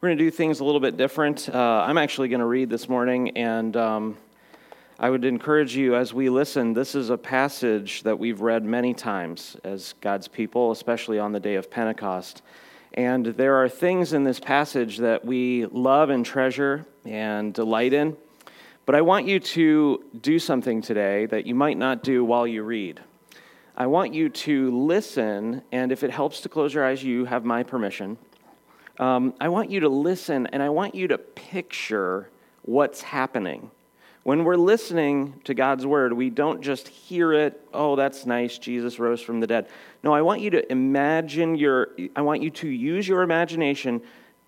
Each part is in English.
We're going to do things a little bit different. Uh, I'm actually going to read this morning, and um, I would encourage you as we listen. This is a passage that we've read many times as God's people, especially on the day of Pentecost. And there are things in this passage that we love and treasure and delight in. But I want you to do something today that you might not do while you read. I want you to listen, and if it helps to close your eyes, you have my permission um, I want you to listen and I want you to picture what's happening. When we're listening to God's word, we don't just hear it, oh, that's nice, Jesus rose from the dead. No, I want you to imagine your, I want you to use your imagination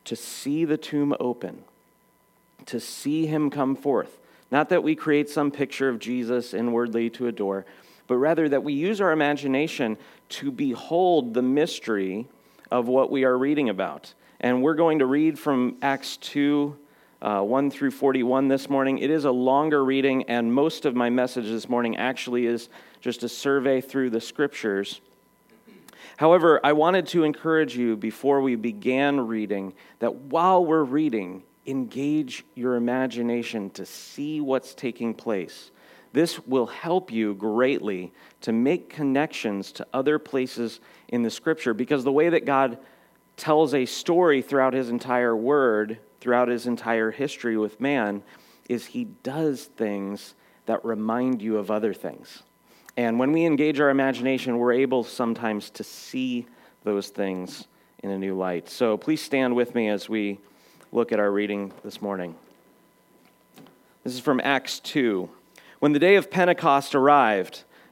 to see the tomb open, to see him come forth. Not that we create some picture of Jesus inwardly to adore, but rather that we use our imagination to behold the mystery of what we are reading about. And we're going to read from Acts 2, uh, 1 through 41 this morning. It is a longer reading, and most of my message this morning actually is just a survey through the scriptures. However, I wanted to encourage you before we began reading that while we're reading, engage your imagination to see what's taking place. This will help you greatly to make connections to other places in the scripture because the way that God tells a story throughout his entire word, throughout his entire history with man, is he does things that remind you of other things. And when we engage our imagination, we're able sometimes to see those things in a new light. So please stand with me as we look at our reading this morning. This is from Acts 2. When the day of Pentecost arrived,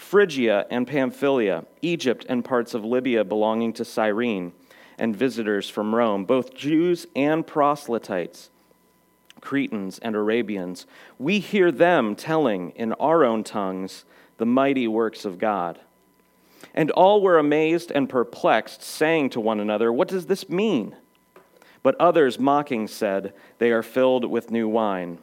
Phrygia and Pamphylia, Egypt and parts of Libya belonging to Cyrene, and visitors from Rome, both Jews and proselytes, Cretans and Arabians. We hear them telling in our own tongues the mighty works of God. And all were amazed and perplexed, saying to one another, What does this mean? But others, mocking, said, They are filled with new wine.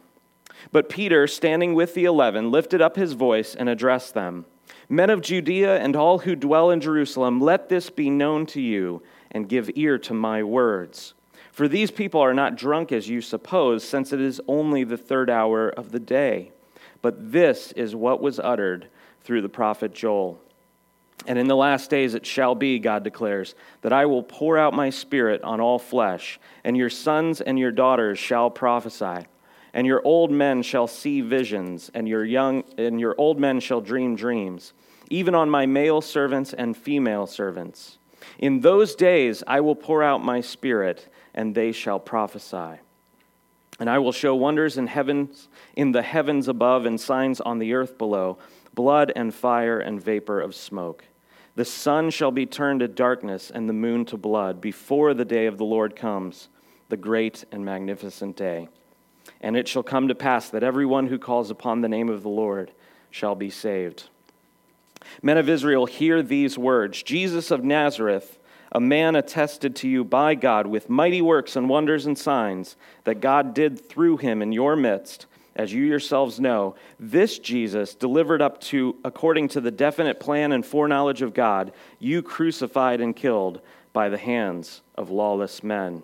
But Peter, standing with the eleven, lifted up his voice and addressed them. Men of Judea and all who dwell in Jerusalem, let this be known to you, and give ear to my words. For these people are not drunk as you suppose, since it is only the third hour of the day. But this is what was uttered through the prophet Joel. And in the last days it shall be, God declares, that I will pour out my spirit on all flesh, and your sons and your daughters shall prophesy and your old men shall see visions, and your young and your old men shall dream dreams, even on my male servants and female servants. In those days I will pour out my spirit, and they shall prophesy. And I will show wonders in heavens in the heavens above and signs on the earth below, blood and fire and vapor of smoke. The sun shall be turned to darkness and the moon to blood before the day of the Lord comes, the great and magnificent day. And it shall come to pass that everyone who calls upon the name of the Lord shall be saved. Men of Israel, hear these words Jesus of Nazareth, a man attested to you by God with mighty works and wonders and signs that God did through him in your midst, as you yourselves know. This Jesus, delivered up to according to the definite plan and foreknowledge of God, you crucified and killed by the hands of lawless men.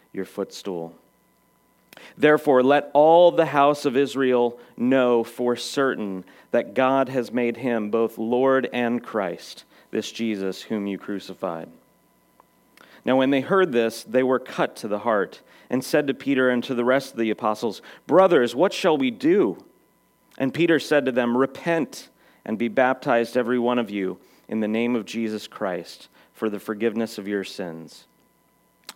your footstool. Therefore, let all the house of Israel know for certain that God has made him both Lord and Christ, this Jesus whom you crucified. Now, when they heard this, they were cut to the heart and said to Peter and to the rest of the apostles, Brothers, what shall we do? And Peter said to them, Repent and be baptized, every one of you, in the name of Jesus Christ, for the forgiveness of your sins.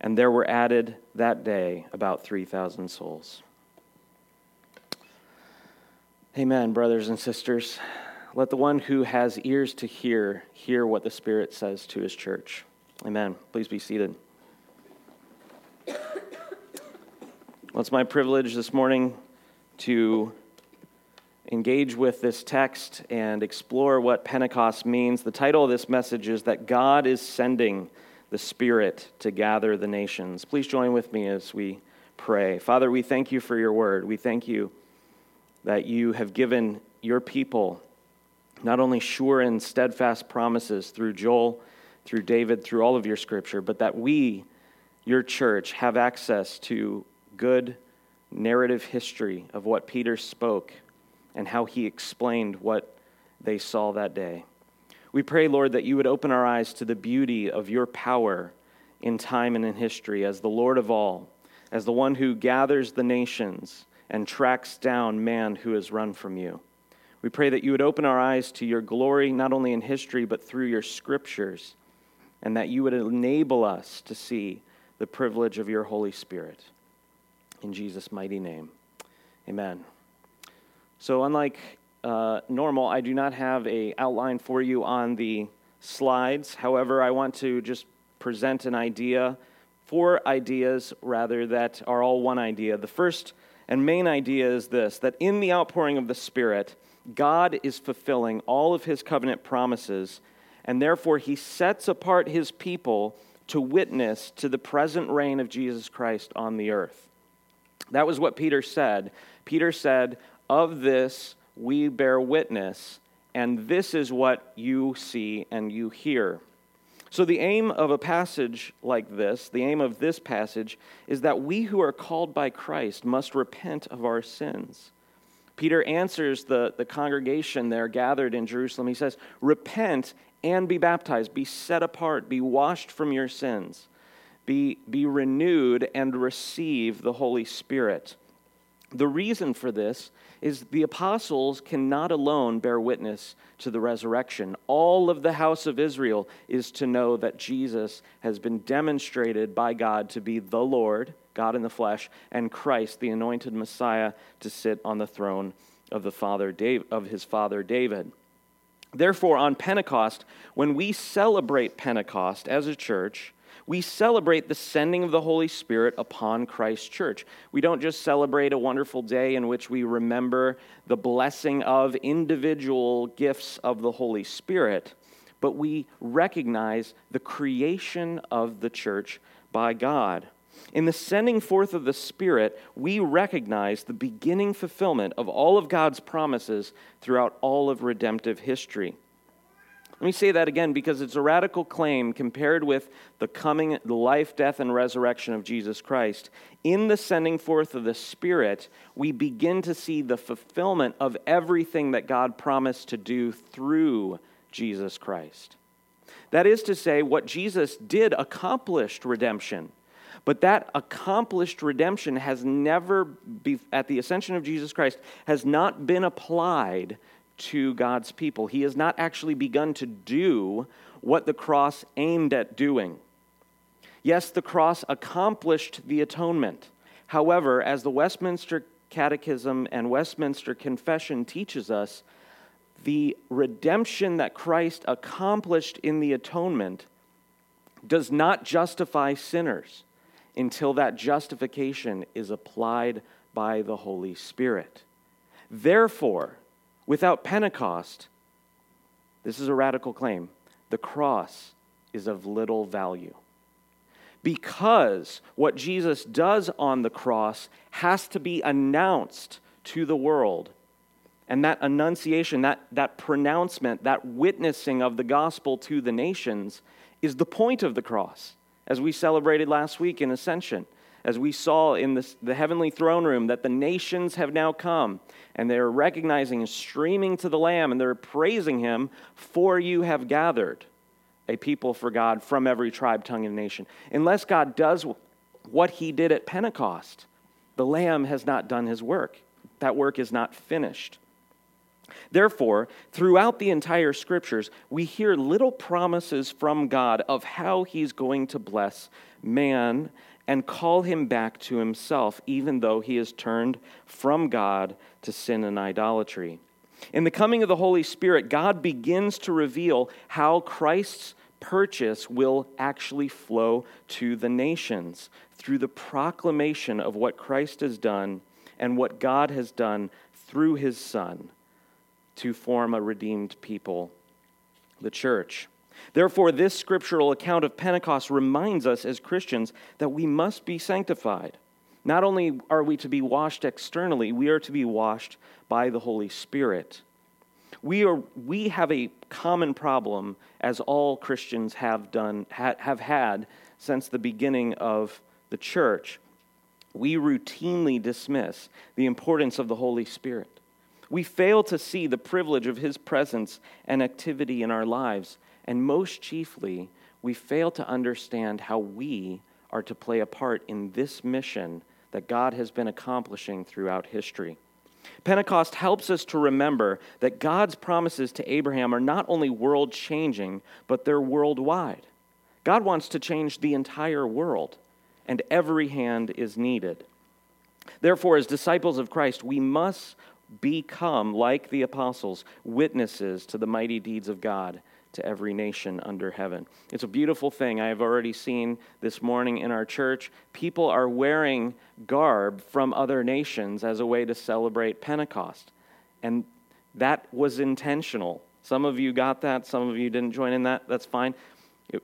and there were added that day about 3,000 souls. Amen, brothers and sisters. Let the one who has ears to hear hear what the Spirit says to his church. Amen. Please be seated. Well, it's my privilege this morning to engage with this text and explore what Pentecost means. The title of this message is that God is sending the Spirit to gather the nations. Please join with me as we pray. Father, we thank you for your word. We thank you that you have given your people not only sure and steadfast promises through Joel, through David, through all of your scripture, but that we, your church, have access to good narrative history of what Peter spoke and how he explained what they saw that day. We pray, Lord, that you would open our eyes to the beauty of your power in time and in history as the Lord of all, as the one who gathers the nations and tracks down man who has run from you. We pray that you would open our eyes to your glory, not only in history, but through your scriptures, and that you would enable us to see the privilege of your Holy Spirit. In Jesus' mighty name, amen. So, unlike uh, normal, I do not have a outline for you on the slides. However, I want to just present an idea, four ideas rather, that are all one idea. The first and main idea is this that in the outpouring of the Spirit, God is fulfilling all of his covenant promises, and therefore he sets apart his people to witness to the present reign of Jesus Christ on the earth. That was what Peter said. Peter said, of this we bear witness, and this is what you see and you hear. So, the aim of a passage like this, the aim of this passage, is that we who are called by Christ must repent of our sins. Peter answers the, the congregation there gathered in Jerusalem. He says, Repent and be baptized, be set apart, be washed from your sins, be, be renewed, and receive the Holy Spirit. The reason for this is the apostles cannot alone bear witness to the resurrection. All of the house of Israel is to know that Jesus has been demonstrated by God to be the Lord, God in the flesh, and Christ, the anointed Messiah, to sit on the throne of the father of his father David. Therefore, on Pentecost, when we celebrate Pentecost as a church, we celebrate the sending of the Holy Spirit upon Christ's church. We don't just celebrate a wonderful day in which we remember the blessing of individual gifts of the Holy Spirit, but we recognize the creation of the church by God. In the sending forth of the Spirit, we recognize the beginning fulfillment of all of God's promises throughout all of redemptive history. Let me say that again because it's a radical claim compared with the coming, the life, death, and resurrection of Jesus Christ. In the sending forth of the Spirit, we begin to see the fulfillment of everything that God promised to do through Jesus Christ. That is to say, what Jesus did accomplished redemption. But that accomplished redemption has never, be, at the ascension of Jesus Christ, has not been applied to God's people. He has not actually begun to do what the cross aimed at doing. Yes, the cross accomplished the atonement. However, as the Westminster Catechism and Westminster Confession teaches us, the redemption that Christ accomplished in the atonement does not justify sinners until that justification is applied by the Holy Spirit. Therefore, Without Pentecost, this is a radical claim, the cross is of little value. Because what Jesus does on the cross has to be announced to the world. And that annunciation, that, that pronouncement, that witnessing of the gospel to the nations is the point of the cross, as we celebrated last week in Ascension as we saw in this, the heavenly throne room, that the nations have now come and they're recognizing and streaming to the Lamb and they're praising Him, for you have gathered a people for God from every tribe, tongue, and nation. Unless God does what He did at Pentecost, the Lamb has not done His work. That work is not finished. Therefore, throughout the entire scriptures, we hear little promises from God of how He's going to bless man and call him back to himself, even though he has turned from God to sin and idolatry. In the coming of the Holy Spirit, God begins to reveal how Christ's purchase will actually flow to the nations through the proclamation of what Christ has done and what God has done through his Son to form a redeemed people, the church. Therefore, this scriptural account of Pentecost reminds us as Christians that we must be sanctified. Not only are we to be washed externally, we are to be washed by the Holy Spirit. We, are, we have a common problem, as all Christians have, done, ha, have had since the beginning of the church. We routinely dismiss the importance of the Holy Spirit. We fail to see the privilege of His presence and activity in our lives and most chiefly, we fail to understand how we are to play a part in this mission that God has been accomplishing throughout history. Pentecost helps us to remember that God's promises to Abraham are not only world changing, but they're worldwide. God wants to change the entire world, and every hand is needed. Therefore, as disciples of Christ, we must become, like the apostles, witnesses to the mighty deeds of God to every nation under heaven. It's a beautiful thing. I have already seen this morning in our church, people are wearing garb from other nations as a way to celebrate Pentecost. And that was intentional. Some of you got that, some of you didn't join in that. That's fine.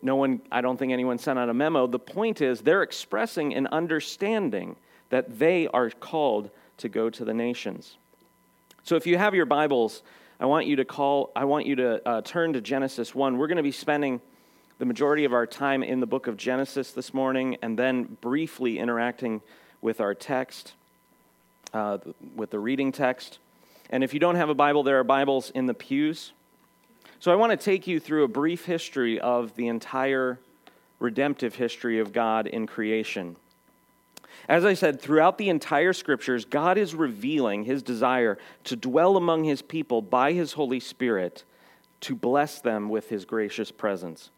No one, I don't think anyone sent out a memo. The point is, they're expressing an understanding that they are called to go to the nations. So if you have your Bibles, I want you to call, I want you to uh, turn to Genesis 1. We're going to be spending the majority of our time in the book of Genesis this morning and then briefly interacting with our text, uh, with the reading text. And if you don't have a Bible, there are Bibles in the pews. So I want to take you through a brief history of the entire redemptive history of God in creation. As I said, throughout the entire scriptures, God is revealing his desire to dwell among his people by his Holy Spirit to bless them with his gracious presence.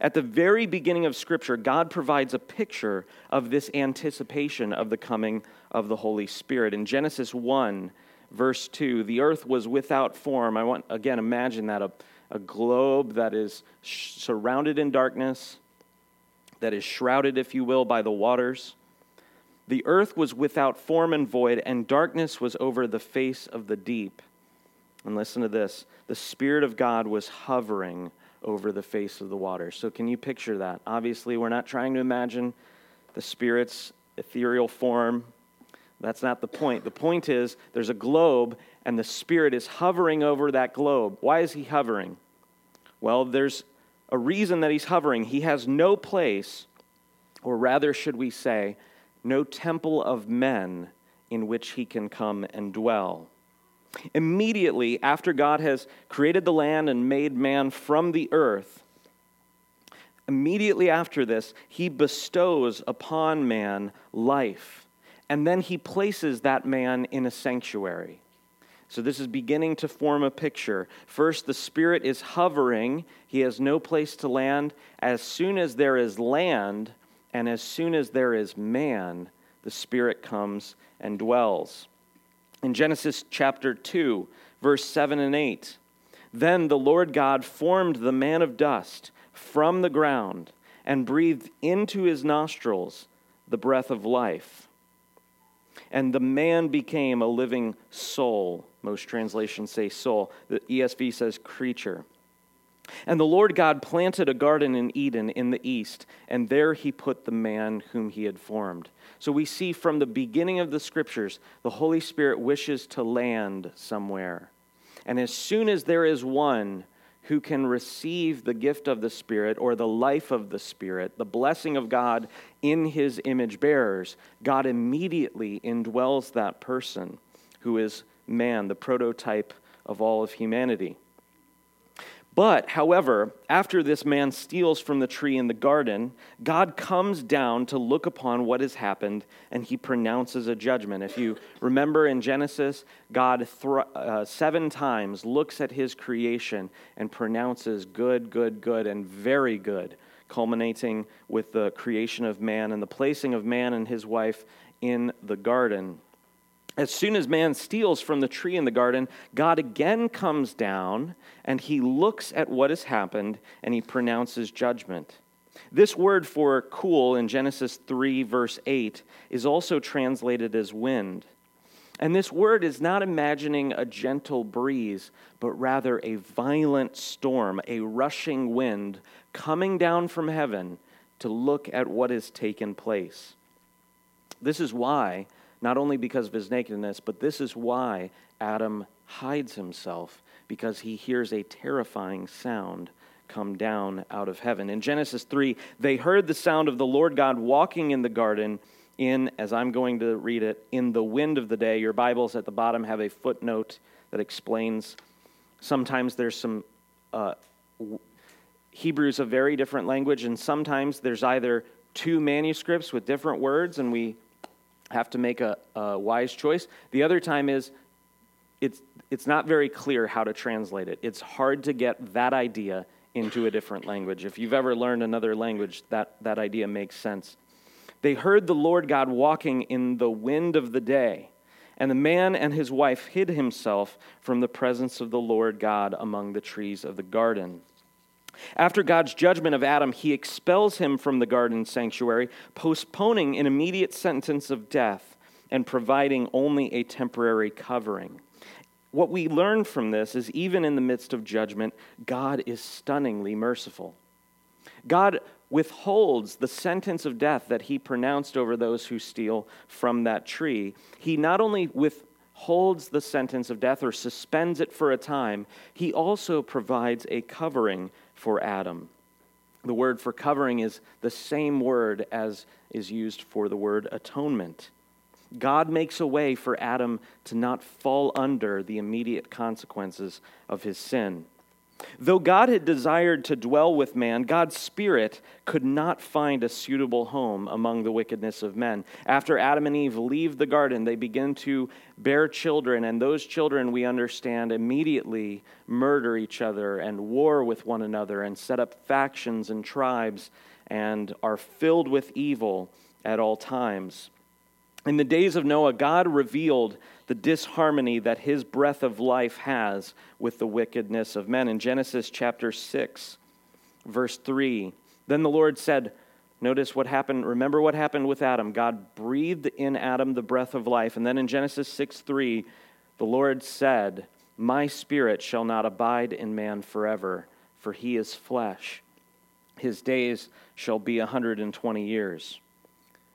At the very beginning of Scripture, God provides a picture of this anticipation of the coming of the Holy Spirit. In Genesis 1, verse 2, the earth was without form. I want, again, imagine that a, a globe that is sh- surrounded in darkness, that is shrouded, if you will, by the waters. The earth was without form and void, and darkness was over the face of the deep. And listen to this the Spirit of God was hovering over the face of the water. So, can you picture that? Obviously, we're not trying to imagine the Spirit's ethereal form. That's not the point. The point is there's a globe, and the Spirit is hovering over that globe. Why is he hovering? Well, there's a reason that he's hovering. He has no place, or rather, should we say, no temple of men in which he can come and dwell. Immediately after God has created the land and made man from the earth, immediately after this, he bestows upon man life. And then he places that man in a sanctuary. So, this is beginning to form a picture. First, the Spirit is hovering, he has no place to land. As soon as there is land, and as soon as there is man, the Spirit comes and dwells. In Genesis chapter 2, verse 7 and 8, then the Lord God formed the man of dust from the ground and breathed into his nostrils the breath of life. And the man became a living soul. Most translations say soul. The ESV says creature. And the Lord God planted a garden in Eden in the east, and there he put the man whom he had formed. So we see from the beginning of the scriptures, the Holy Spirit wishes to land somewhere. And as soon as there is one who can receive the gift of the Spirit or the life of the Spirit, the blessing of God in his image bearers, God immediately indwells that person who is man, the prototype of all of humanity. But, however, after this man steals from the tree in the garden, God comes down to look upon what has happened and he pronounces a judgment. If you remember in Genesis, God uh, seven times looks at his creation and pronounces good, good, good, and very good, culminating with the creation of man and the placing of man and his wife in the garden. As soon as man steals from the tree in the garden, God again comes down and he looks at what has happened and he pronounces judgment. This word for cool in Genesis 3, verse 8, is also translated as wind. And this word is not imagining a gentle breeze, but rather a violent storm, a rushing wind coming down from heaven to look at what has taken place. This is why not only because of his nakedness, but this is why Adam hides himself, because he hears a terrifying sound come down out of heaven. In Genesis 3, they heard the sound of the Lord God walking in the garden in, as I'm going to read it, in the wind of the day. Your Bibles at the bottom have a footnote that explains sometimes there's some. Uh, Hebrew's a very different language, and sometimes there's either two manuscripts with different words, and we have to make a, a wise choice. The other time is it's, it's not very clear how to translate it. It's hard to get that idea into a different language. If you've ever learned another language, that, that idea makes sense. They heard the Lord God walking in the wind of the day, and the man and his wife hid himself from the presence of the Lord God among the trees of the garden. After God's judgment of Adam, he expels him from the garden sanctuary, postponing an immediate sentence of death and providing only a temporary covering. What we learn from this is even in the midst of judgment, God is stunningly merciful. God withholds the sentence of death that he pronounced over those who steal from that tree. He not only withholds the sentence of death or suspends it for a time, he also provides a covering for Adam. The word for covering is the same word as is used for the word atonement. God makes a way for Adam to not fall under the immediate consequences of his sin. Though God had desired to dwell with man, God's Spirit could not find a suitable home among the wickedness of men. After Adam and Eve leave the garden, they begin to bear children, and those children, we understand, immediately murder each other and war with one another and set up factions and tribes and are filled with evil at all times. In the days of Noah, God revealed the disharmony that his breath of life has with the wickedness of men. In Genesis chapter 6, verse 3, then the Lord said, Notice what happened. Remember what happened with Adam. God breathed in Adam the breath of life. And then in Genesis 6 3, the Lord said, My spirit shall not abide in man forever, for he is flesh. His days shall be a 120 years.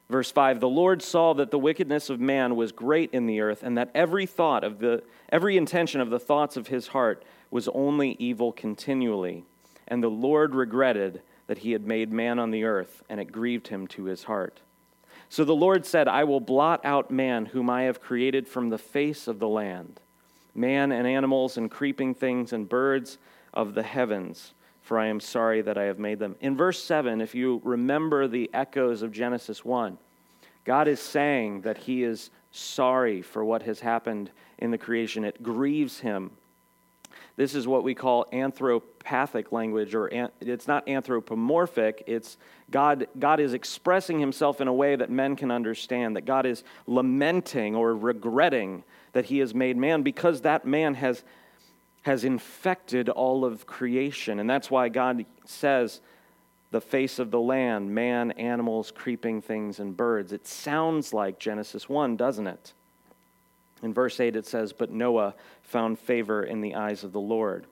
Verse 5 The Lord saw that the wickedness of man was great in the earth, and that every thought of the every intention of the thoughts of his heart was only evil continually. And the Lord regretted that he had made man on the earth, and it grieved him to his heart. So the Lord said, I will blot out man, whom I have created from the face of the land, man and animals and creeping things and birds of the heavens, for I am sorry that I have made them. In verse 7, if you remember the echoes of Genesis 1, God is saying that he is sorry for what has happened in the creation. It grieves him. This is what we call anthropopathic language, or an, it's not anthropomorphic. It's God, God is expressing himself in a way that men can understand, that God is lamenting or regretting that he has made man because that man has has infected all of creation. And that's why God says, the face of the land, man, animals, creeping things, and birds. It sounds like Genesis 1, doesn't it? In verse 8, it says, But Noah found favor in the eyes of the Lord.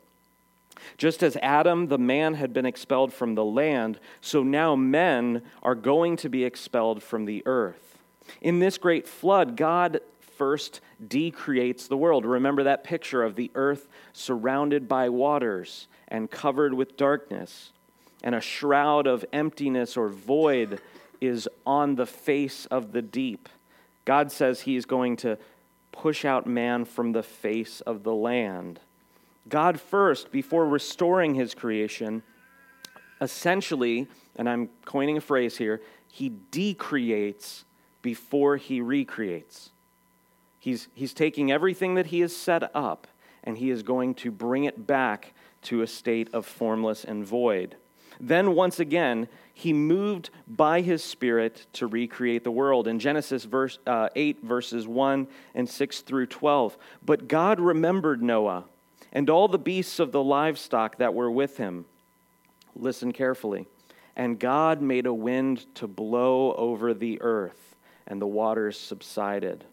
Just as Adam, the man, had been expelled from the land, so now men are going to be expelled from the earth. In this great flood, God first decreates the world. Remember that picture of the earth surrounded by waters and covered with darkness, and a shroud of emptiness or void is on the face of the deep. God says he is going to push out man from the face of the land. God first, before restoring his creation, essentially, and I'm coining a phrase here, he decreates before he recreates. He's, he's taking everything that he has set up and he is going to bring it back to a state of formless and void. Then, once again, he moved by his Spirit to recreate the world. In Genesis verse, uh, 8, verses 1 and 6 through 12. But God remembered Noah and all the beasts of the livestock that were with him. Listen carefully. And God made a wind to blow over the earth, and the waters subsided.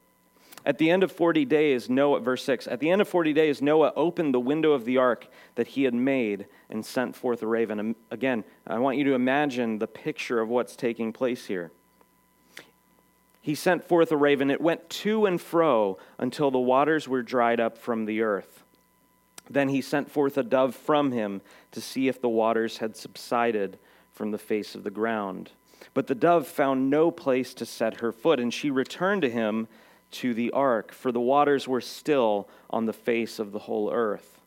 At the end of 40 days, Noah, verse 6, at the end of 40 days, Noah opened the window of the ark that he had made and sent forth a raven. Again, I want you to imagine the picture of what's taking place here. He sent forth a raven. It went to and fro until the waters were dried up from the earth. Then he sent forth a dove from him to see if the waters had subsided from the face of the ground. But the dove found no place to set her foot, and she returned to him to the ark, for the waters were still on the face of the whole earth.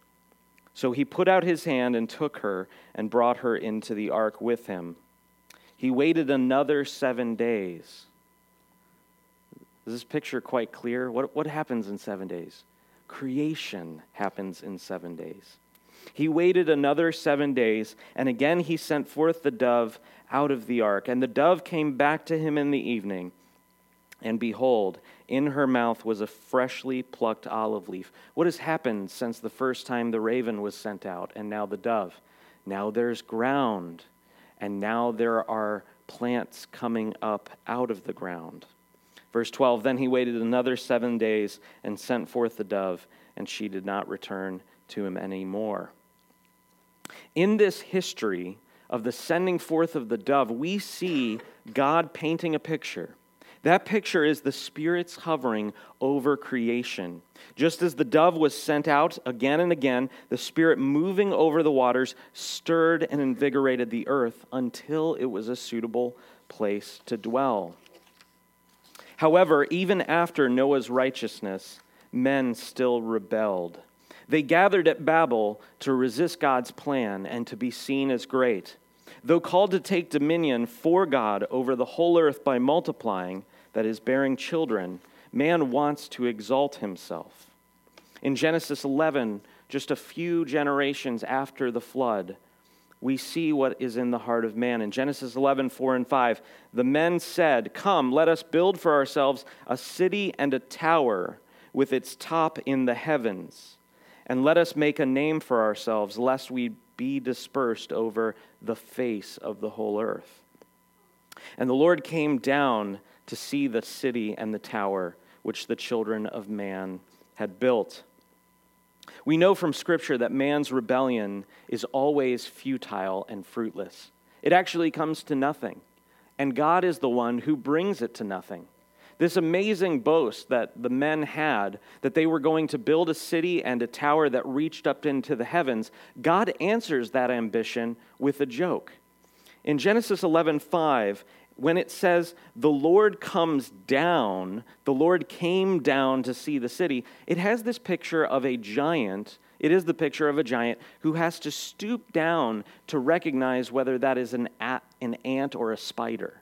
So he put out his hand and took her and brought her into the ark with him. He waited another seven days. Is this picture quite clear? What, what happens in seven days? Creation happens in seven days. He waited another seven days, and again he sent forth the dove out of the ark. And the dove came back to him in the evening, and behold, in her mouth was a freshly plucked olive leaf. What has happened since the first time the raven was sent out and now the dove? Now there's ground, and now there are plants coming up out of the ground. Verse 12 Then he waited another seven days and sent forth the dove, and she did not return to him any more. In this history of the sending forth of the dove, we see God painting a picture that picture is the Spirit's hovering over creation. Just as the dove was sent out again and again, the Spirit moving over the waters stirred and invigorated the earth until it was a suitable place to dwell. However, even after Noah's righteousness, men still rebelled. They gathered at Babel to resist God's plan and to be seen as great. Though called to take dominion for God over the whole earth by multiplying, that is, bearing children, man wants to exalt himself. In Genesis 11, just a few generations after the flood, we see what is in the heart of man. In Genesis 11, 4 and 5, the men said, Come, let us build for ourselves a city and a tower with its top in the heavens, and let us make a name for ourselves, lest we be dispersed over the face of the whole earth. And the Lord came down to see the city and the tower which the children of man had built. We know from Scripture that man's rebellion is always futile and fruitless. It actually comes to nothing, and God is the one who brings it to nothing. This amazing boast that the men had that they were going to build a city and a tower that reached up into the heavens, God answers that ambition with a joke. In Genesis 11:5, when it says the Lord comes down, the Lord came down to see the city, it has this picture of a giant. It is the picture of a giant who has to stoop down to recognize whether that is an, an ant or a spider.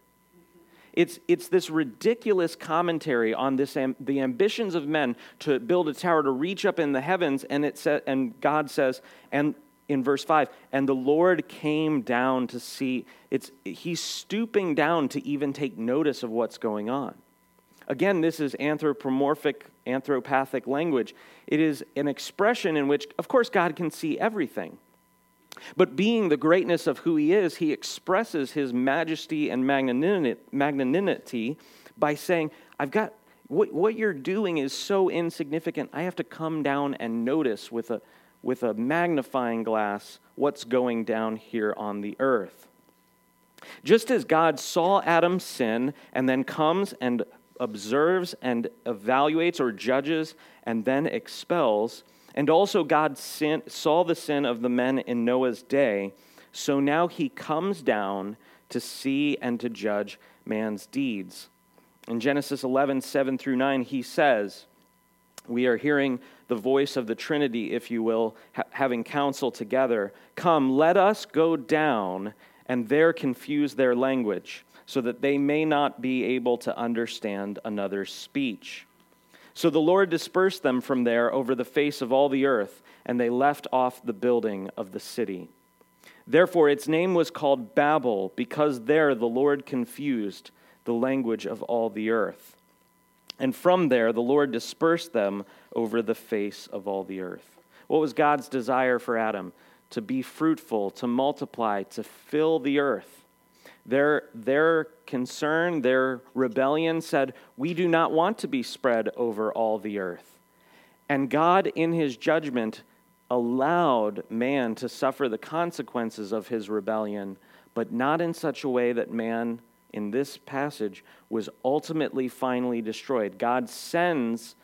It's, it's this ridiculous commentary on this, the ambitions of men to build a tower to reach up in the heavens, and, it sa- and God says, and in verse 5 and the lord came down to see it's he's stooping down to even take notice of what's going on. Again this is anthropomorphic anthropathic language. It is an expression in which of course god can see everything. But being the greatness of who he is he expresses his majesty and magnanimity by saying i've got what, what you're doing is so insignificant. I have to come down and notice with a with a magnifying glass what's going down here on the earth. Just as God saw Adam's sin and then comes and observes and evaluates or judges and then expels, and also God sin, saw the sin of the men in Noah's day, so now he comes down to see and to judge man's deeds. In Genesis 11, 7 through 9, he says, We are hearing the voice of the Trinity, if you will, ha- having counsel together. Come, let us go down and there confuse their language, so that they may not be able to understand another's speech. So the Lord dispersed them from there over the face of all the earth, and they left off the building of the city. Therefore, its name was called Babel, because there the Lord confused the language of all the earth. And from there, the Lord dispersed them over the face of all the earth. What was God's desire for Adam? To be fruitful, to multiply, to fill the earth. Their, their concern, their rebellion said, We do not want to be spread over all the earth. And God, in his judgment, allowed man to suffer the consequences of his rebellion, but not in such a way that man in this passage was ultimately finally destroyed. God sends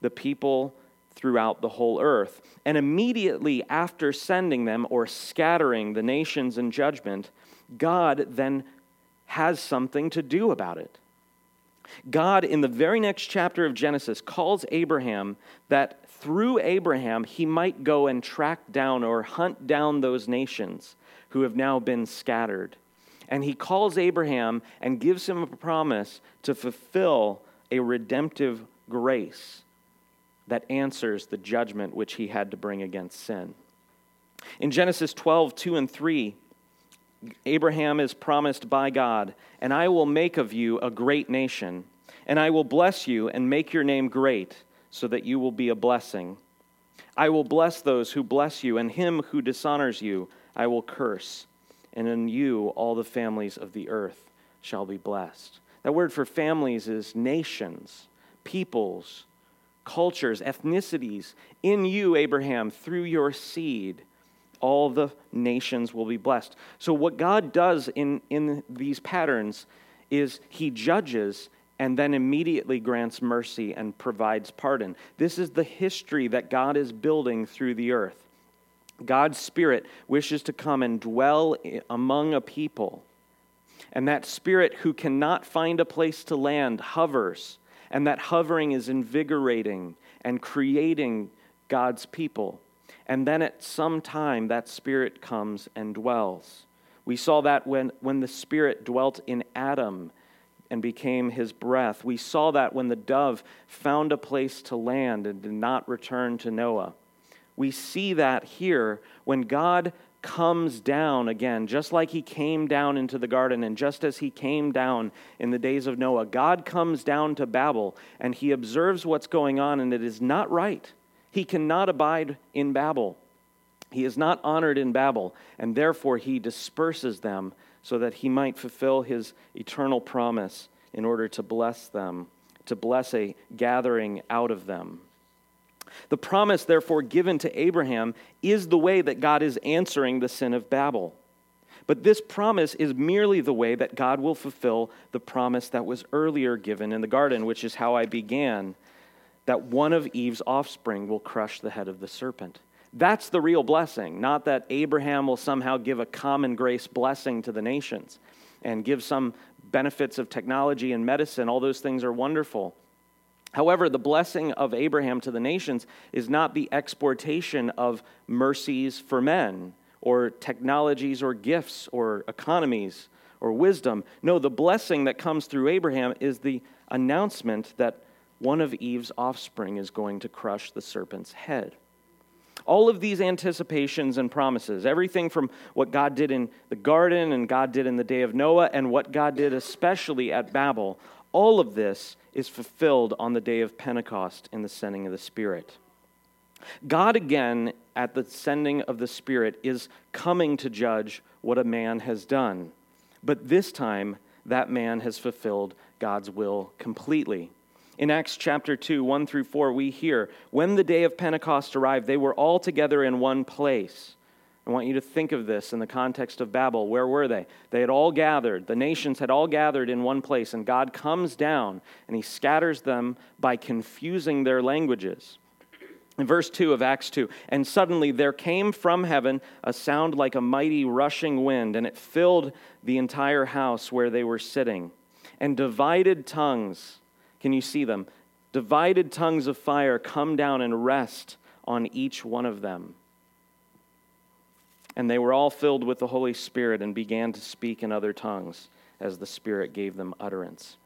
the people throughout the whole earth. And immediately after sending them or scattering the nations in judgment, God then has something to do about it. God, in the very next chapter of Genesis, calls Abraham that through Abraham he might go and track down or hunt down those nations who have now been scattered. And he calls Abraham and gives him a promise to fulfill a redemptive grace that answers the judgment which he had to bring against sin. In Genesis 12, 2 and 3, Abraham is promised by God, and I will make of you a great nation, and I will bless you and make your name great, so that you will be a blessing. I will bless those who bless you, and him who dishonors you I will curse and in you all the families of the earth shall be blessed. That word for families is nations, peoples, cultures, ethnicities. In you, Abraham, through your seed, all the nations will be blessed. So, what God does in, in these patterns is he judges and then immediately grants mercy and provides pardon. This is the history that God is building through the earth. God's Spirit wishes to come and dwell among a people. And that Spirit who cannot find a place to land hovers. And that hovering is invigorating and creating God's people. And then at some time, that Spirit comes and dwells. We saw that when, when the Spirit dwelt in Adam and became his breath. We saw that when the dove found a place to land and did not return to Noah we see that here when God comes down again, just like he came down into the garden, and just as he came down in the days of Noah. God comes down to Babel and he observes what's going on, and it is not right. He cannot abide in Babel. He is not honored in Babel, and therefore he disperses them so that he might fulfill his eternal promise in order to bless them, to bless a gathering out of them. The promise, therefore, given to Abraham is the way that God is answering the sin of Babel. But this promise is merely the way that God will fulfill the promise that was earlier given in the garden, which is how I began that one of Eve's offspring will crush the head of the serpent. That's the real blessing, not that Abraham will somehow give a common grace blessing to the nations and give some benefits of technology and medicine. All those things are wonderful. However, the blessing of Abraham to the nations is not the exportation of mercies for men, or technologies, or gifts, or economies, or wisdom. No, the blessing that comes through Abraham is the announcement that one of Eve's offspring is going to crush the serpent's head. All of these anticipations and promises, everything from what God did in the garden and God did in the day of Noah and what God did especially at Babel, all of this is fulfilled on the day of Pentecost in the sending of the Spirit. God, again, at the sending of the Spirit, is coming to judge what a man has done. But this time, that man has fulfilled God's will completely. In Acts chapter 2, 1 through 4, we hear, When the day of Pentecost arrived, they were all together in one place. I want you to think of this in the context of Babel. Where were they? They had all gathered, the nations had all gathered in one place, and God comes down and he scatters them by confusing their languages. In verse 2 of Acts 2, and suddenly there came from heaven a sound like a mighty rushing wind, and it filled the entire house where they were sitting. And divided tongues, can you see them? Divided tongues of fire come down and rest on each one of them. And they were all filled with the Holy Spirit and began to speak in other tongues as the Spirit gave them utterance.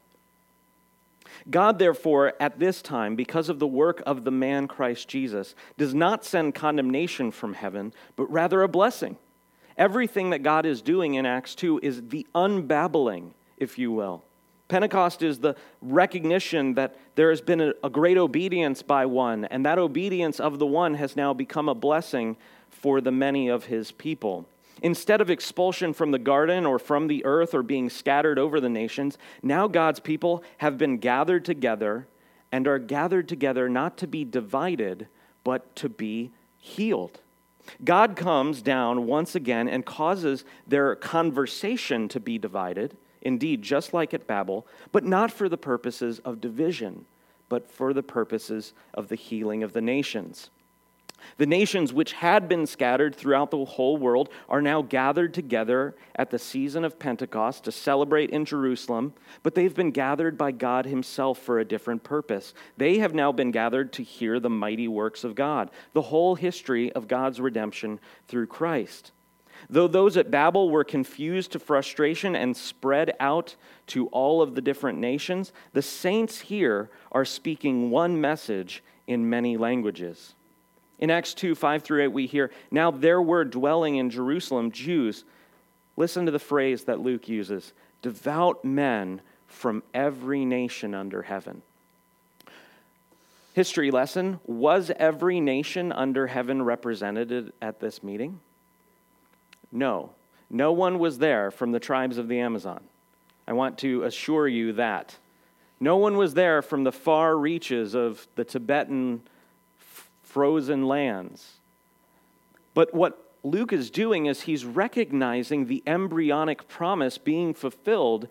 God, therefore, at this time, because of the work of the man Christ Jesus, does not send condemnation from heaven, but rather a blessing. Everything that God is doing in Acts 2 is the unbabbling, if you will. Pentecost is the recognition that there has been a, great obedience by one, and that obedience of the one has now become a blessing for the many of his people. Instead of expulsion from the garden or from the earth or being scattered over the nations, now God's people have been gathered together and are gathered together not to be divided, but to be healed. God comes down once again and causes their conversation to be divided, indeed, just like at Babel, but not for the purposes of division, but for the purposes of the healing of the nations. The nations which had been scattered throughout the whole world are now gathered together at the season of Pentecost to celebrate in Jerusalem, but they've been gathered by God Himself for a different purpose. They have now been gathered to hear the mighty works of God, the whole history of God's redemption through Christ. Though those at Babel were confused to frustration and spread out to all of the different nations, the saints here are speaking one message in many languages. In Acts 2 5 through 8, we hear, Now there were dwelling in Jerusalem Jews. Listen to the phrase that Luke uses devout men from every nation under heaven. History lesson Was every nation under heaven represented at this meeting? No. No one was there from the tribes of the Amazon. I want to assure you that. No one was there from the far reaches of the Tibetan frozen lands. But what Luke is doing is he's recognizing the embryonic promise being fulfilled,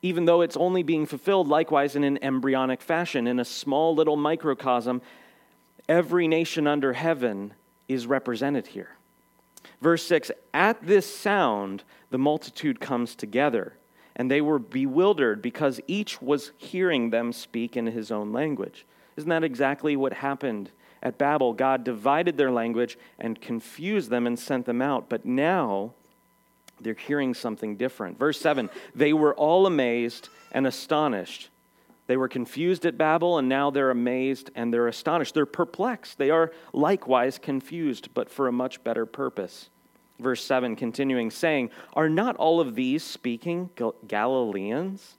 even though it's only being fulfilled likewise in an embryonic fashion, in a small little microcosm. Every nation under heaven is represented here. Verse 6 At this sound, the multitude comes together, and they were bewildered because each was hearing them speak in his own language. Isn't that exactly what happened at Babel, God divided their language and confused them and sent them out. But now they're hearing something different. Verse 7 they were all amazed and astonished. They were confused at Babel, and now they're amazed and they're astonished. They're perplexed. They are likewise confused, but for a much better purpose. Verse 7 continuing, saying, Are not all of these speaking Galileans?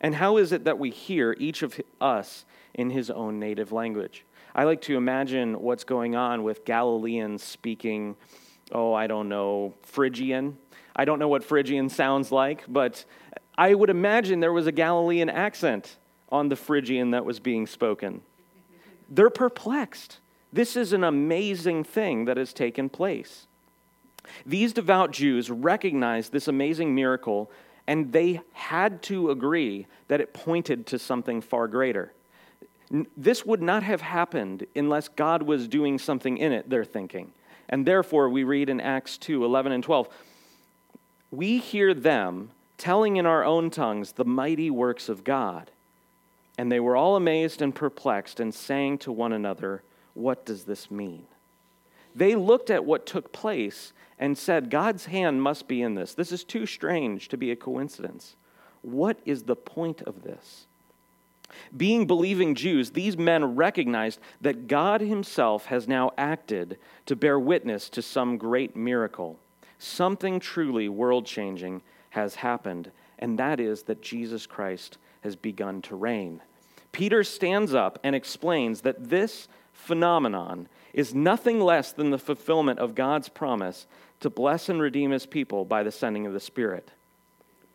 And how is it that we hear each of us in his own native language? I like to imagine what's going on with Galileans speaking, oh, I don't know, Phrygian. I don't know what Phrygian sounds like, but I would imagine there was a Galilean accent on the Phrygian that was being spoken. they're perplexed. This is an amazing thing that has taken place. These devout Jews recognized this amazing miracle, and they had to agree that it pointed to something far greater. This would not have happened unless God was doing something in it, they're thinking. And therefore, we read in Acts 2 11 and 12, we hear them telling in our own tongues the mighty works of God. And they were all amazed and perplexed and saying to one another, What does this mean? They looked at what took place and said, God's hand must be in this. This is too strange to be a coincidence. What is the point of this? Being believing Jews, these men recognized that God Himself has now acted to bear witness to some great miracle. Something truly world changing has happened, and that is that Jesus Christ has begun to reign. Peter stands up and explains that this phenomenon is nothing less than the fulfillment of God's promise to bless and redeem his people by the sending of the Spirit.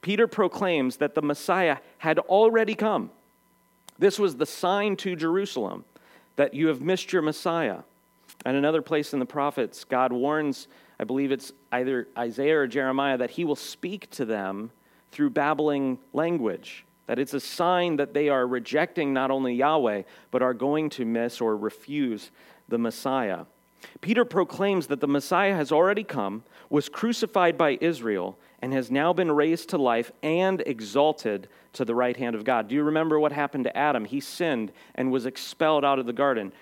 Peter proclaims that the Messiah had already come. This was the sign to Jerusalem that you have missed your Messiah. And another place in the prophets, God warns, I believe it's either Isaiah or Jeremiah, that he will speak to them through babbling language. That it's a sign that they are rejecting not only Yahweh, but are going to miss or refuse the Messiah. Peter proclaims that the Messiah has already come, was crucified by Israel, and has now been raised to life and exalted to the right hand of God. Do you remember what happened to Adam? He sinned and was expelled out of the garden.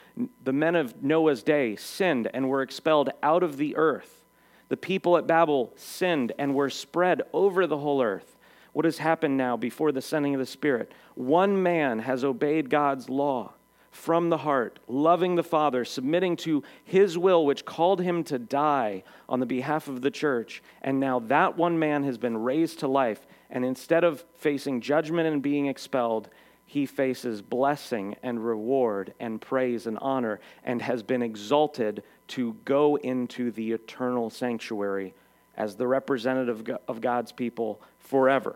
The men of Noah's day sinned and were expelled out of the earth. The people at Babel sinned and were spread over the whole earth. What has happened now before the sending of the Spirit? One man has obeyed God's law from the heart, loving the Father, submitting to his will, which called him to die on the behalf of the church. And now that one man has been raised to life. And instead of facing judgment and being expelled, he faces blessing and reward and praise and honor and has been exalted to go into the eternal sanctuary as the representative of God's people forever.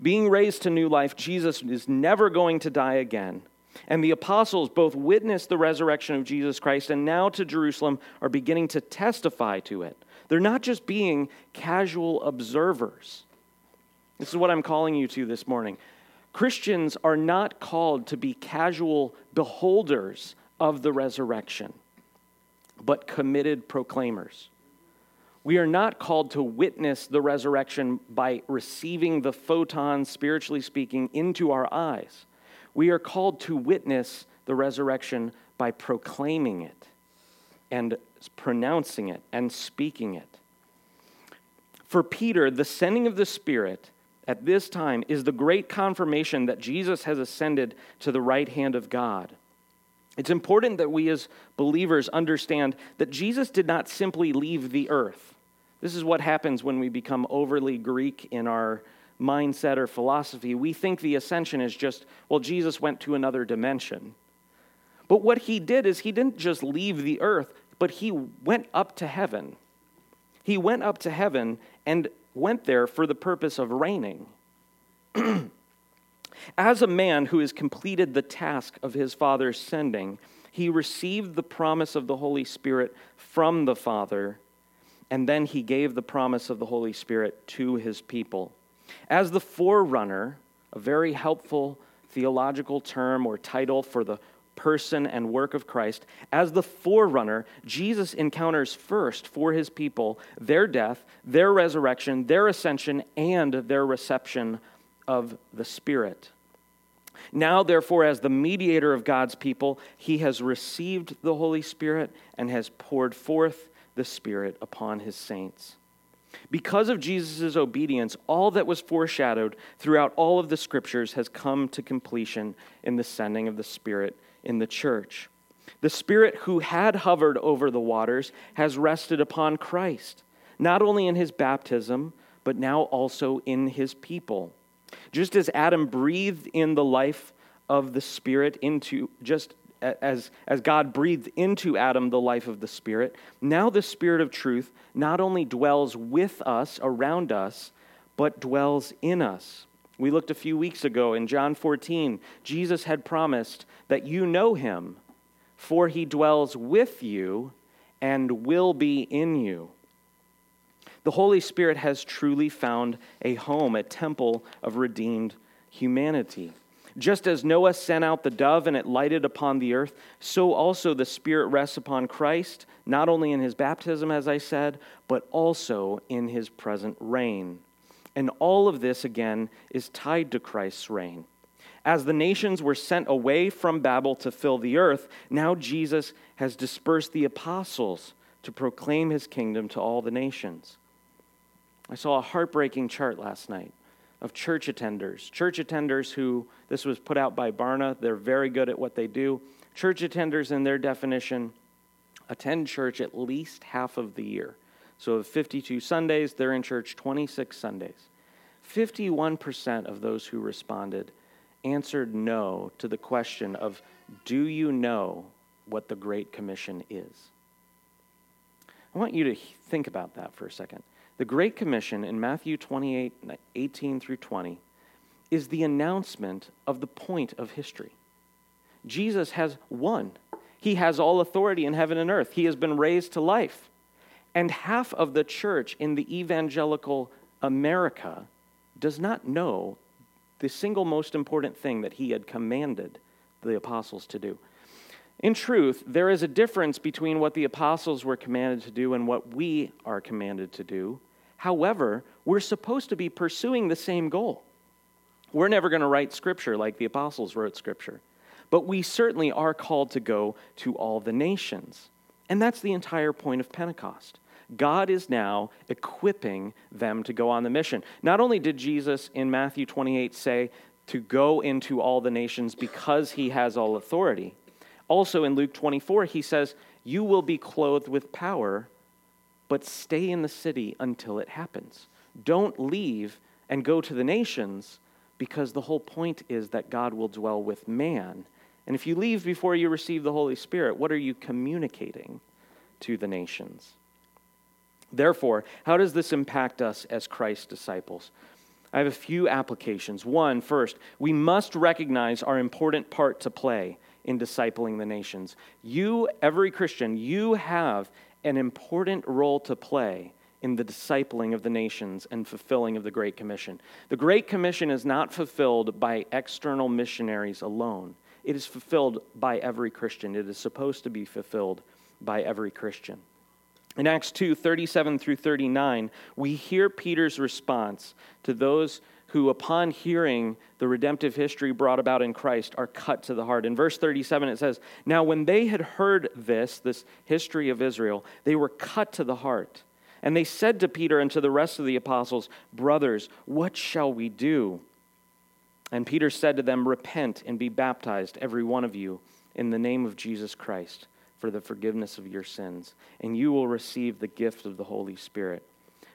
Being raised to new life, Jesus is never going to die again. And the apostles both witnessed the resurrection of Jesus Christ and now to Jerusalem are beginning to testify to it. They're not just being casual observers. This is what I'm calling you to this morning. Christians are not called to be casual beholders of the resurrection, but committed proclaimers. We are not called to witness the resurrection by receiving the photons, spiritually speaking, into our eyes. We are called to witness the resurrection by proclaiming it and pronouncing it and speaking it. For Peter, the sending of the Spirit at this time is the great confirmation that Jesus has ascended to the right hand of God. It's important that we as believers understand that Jesus did not simply leave the earth. This is what happens when we become overly Greek in our mindset or philosophy, we think the ascension is just, well, Jesus went to another dimension. But what he did is he didn't just leave the earth, but he went up to heaven. He went up to heaven and went there for the purpose of reigning. As a man who has completed the task of his Father's sending, he received the promise of the Holy Spirit from the Father, and then he gave the promise of the Holy Spirit to his people. As the forerunner, a very helpful theological term or title for the person and work of Christ, as the forerunner, Jesus encounters first for his people their death, their resurrection, their ascension, and their reception of the Spirit. Now, therefore, as the mediator of God's people, he has received the Holy Spirit and has poured forth the Spirit upon his saints. Because of Jesus' obedience, all that was foreshadowed throughout all of the scriptures has come to completion in the sending of the Spirit in the church. The Spirit who had hovered over the waters has rested upon Christ, not only in his baptism, but now also in his people. Just as Adam breathed in the life of the Spirit into just as, as God breathed into Adam the life of the Spirit, now the Spirit of truth not only dwells with us, around us, but dwells in us. We looked a few weeks ago in John 14. Jesus had promised that you know him, for he dwells with you and will be in you. The Holy Spirit has truly found a home, a temple of redeemed humanity. Just as Noah sent out the dove and it lighted upon the earth, so also the Spirit rests upon Christ, not only in his baptism, as I said, but also in his present reign. And all of this, again, is tied to Christ's reign. As the nations were sent away from Babel to fill the earth, now Jesus has dispersed the apostles to proclaim his kingdom to all the nations. I saw a heartbreaking chart last night of church attenders. Church attenders who, this was put out by Barna, they're very good at what they do. Church attenders, in their definition, attend church at least half of the year. So, of 52 Sundays, they're in church 26 Sundays. 51% of those who responded answered no to the question of, Do you know what the Great Commission is? I want you to think about that for a second. The Great Commission in Matthew 28 18 through 20 is the announcement of the point of history. Jesus has won. He has all authority in heaven and earth. He has been raised to life. And half of the church in the evangelical America does not know the single most important thing that he had commanded the apostles to do. In truth, there is a difference between what the apostles were commanded to do and what we are commanded to do. However, we're supposed to be pursuing the same goal. We're never going to write scripture like the apostles wrote scripture, but we certainly are called to go to all the nations. And that's the entire point of Pentecost. God is now equipping them to go on the mission. Not only did Jesus in Matthew 28 say to go into all the nations because he has all authority, also in Luke 24, he says, You will be clothed with power but stay in the city until it happens. Don't leave and go to the nations because the whole point is that God will dwell with man. And if you leave before you receive the Holy Spirit, what are you communicating to the nations? Therefore, how does this impact us as Christ's disciples? I have a few applications. One, first, we must recognize our important part to play in discipling the nations. You, every Christian, you have an important role to play in the discipling of the nations and fulfilling of the Great Commission. The Great Commission is not fulfilled by external missionaries alone, it is fulfilled by every Christian. It is supposed to be fulfilled by every Christian. In Acts 2 37 through 39, we hear Peter's response to those who, upon hearing the redemptive history brought about in Christ, are cut to the heart. In verse 37, it says, Now when they had heard this, this history of Israel, they were cut to the heart. And they said to Peter and to the rest of the apostles, Brothers, what shall we do? And Peter said to them, Repent and be baptized, every one of you, in the name of Jesus Christ, for the forgiveness of your sins, and you will receive the gift of the Holy Spirit.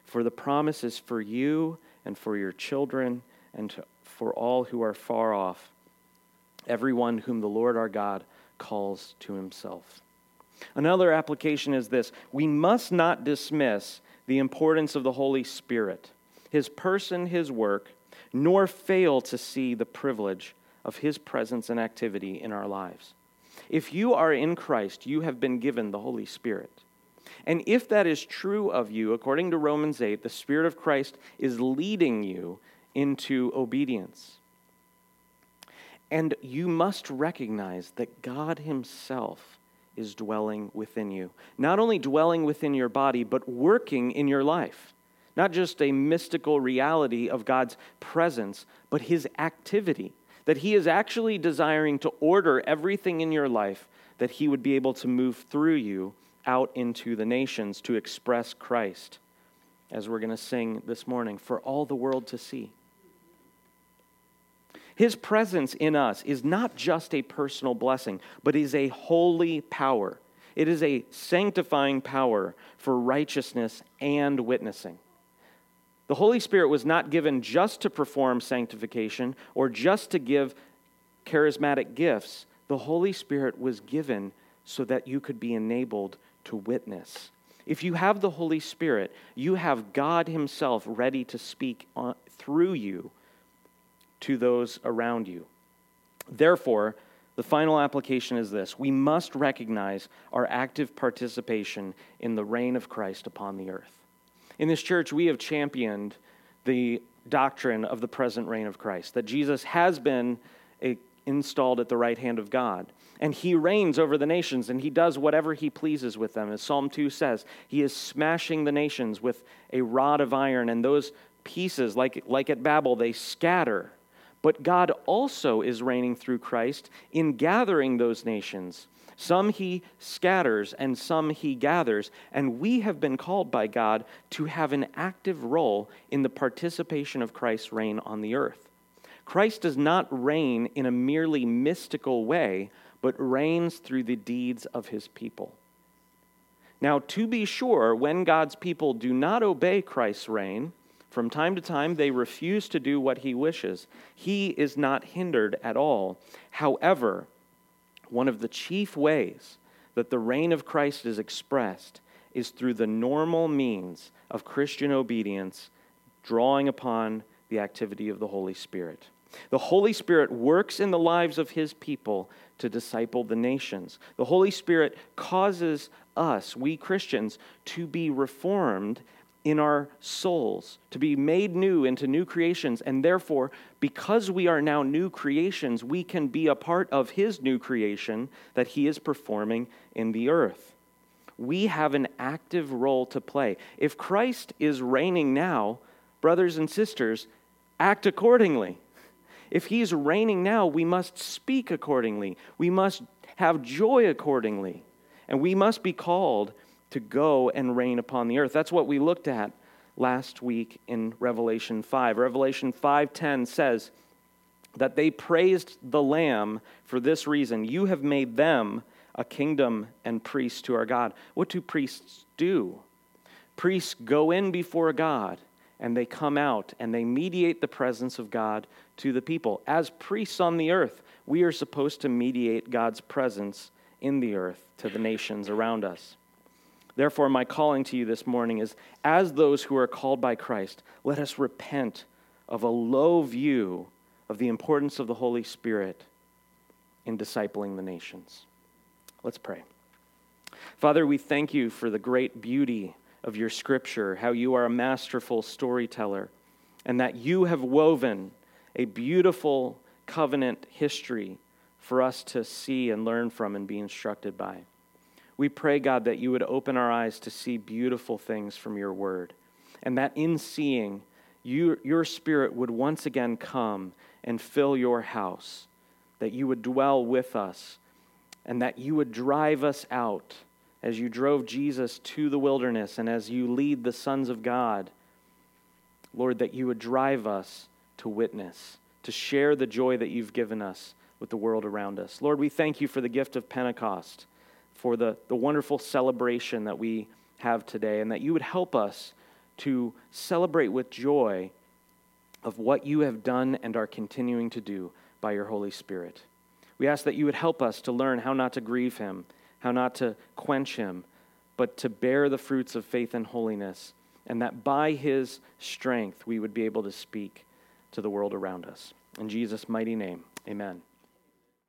For the promise is for you and for your children and for all who are far off, everyone whom the Lord our God calls to himself. Another application is this we must not dismiss the importance of the Holy Spirit, his person, his work, nor fail to see the privilege of his presence and activity in our lives. If you are in Christ, you have been given the Holy Spirit. And if that is true of you, according to Romans 8, the Spirit of Christ is leading you into obedience. And you must recognize that God Himself is dwelling within you. Not only dwelling within your body, but working in your life. Not just a mystical reality of God's presence, but His activity. That He is actually desiring to order everything in your life, that He would be able to move through you out into the nations to express Christ, as we're going to sing this morning, for all the world to see. His presence in us is not just a personal blessing, but is a holy power. It is a sanctifying power for righteousness and witnessing. The Holy Spirit was not given just to perform sanctification or just to give charismatic gifts. The Holy Spirit was given so that you could be enabled to witness. If you have the Holy Spirit, you have God Himself ready to speak on, through you to those around you. Therefore, the final application is this we must recognize our active participation in the reign of Christ upon the earth. In this church, we have championed the doctrine of the present reign of Christ, that Jesus has been a, installed at the right hand of God. And he reigns over the nations and he does whatever he pleases with them. As Psalm 2 says, he is smashing the nations with a rod of iron, and those pieces, like, like at Babel, they scatter. But God also is reigning through Christ in gathering those nations. Some he scatters and some he gathers. And we have been called by God to have an active role in the participation of Christ's reign on the earth. Christ does not reign in a merely mystical way, but reigns through the deeds of his people. Now, to be sure, when God's people do not obey Christ's reign, from time to time they refuse to do what he wishes. He is not hindered at all. However, one of the chief ways that the reign of Christ is expressed is through the normal means of Christian obedience, drawing upon the activity of the Holy Spirit. The Holy Spirit works in the lives of his people to disciple the nations. The Holy Spirit causes us, we Christians, to be reformed in our souls, to be made new into new creations. And therefore, because we are now new creations, we can be a part of his new creation that he is performing in the earth. We have an active role to play. If Christ is reigning now, brothers and sisters, act accordingly. If he's reigning now, we must speak accordingly. We must have joy accordingly. And we must be called to go and reign upon the earth. That's what we looked at last week in Revelation 5. Revelation 5:10 says that they praised the lamb for this reason, you have made them a kingdom and priests to our God. What do priests do? Priests go in before God and they come out and they mediate the presence of God to the people. As priests on the earth, we are supposed to mediate God's presence in the earth to the nations around us. Therefore, my calling to you this morning is as those who are called by Christ, let us repent of a low view of the importance of the Holy Spirit in discipling the nations. Let's pray. Father, we thank you for the great beauty of your scripture, how you are a masterful storyteller, and that you have woven a beautiful covenant history for us to see and learn from and be instructed by. We pray, God, that you would open our eyes to see beautiful things from your word, and that in seeing, you, your spirit would once again come and fill your house, that you would dwell with us, and that you would drive us out as you drove Jesus to the wilderness and as you lead the sons of God, Lord, that you would drive us to witness, to share the joy that you've given us with the world around us. Lord, we thank you for the gift of Pentecost, for the, the wonderful celebration that we have today, and that you would help us to celebrate with joy of what you have done and are continuing to do by your Holy Spirit. We ask that you would help us to learn how not to grieve him how not to quench him, but to bear the fruits of faith and holiness, and that by his strength we would be able to speak to the world around us. In Jesus' mighty name, amen.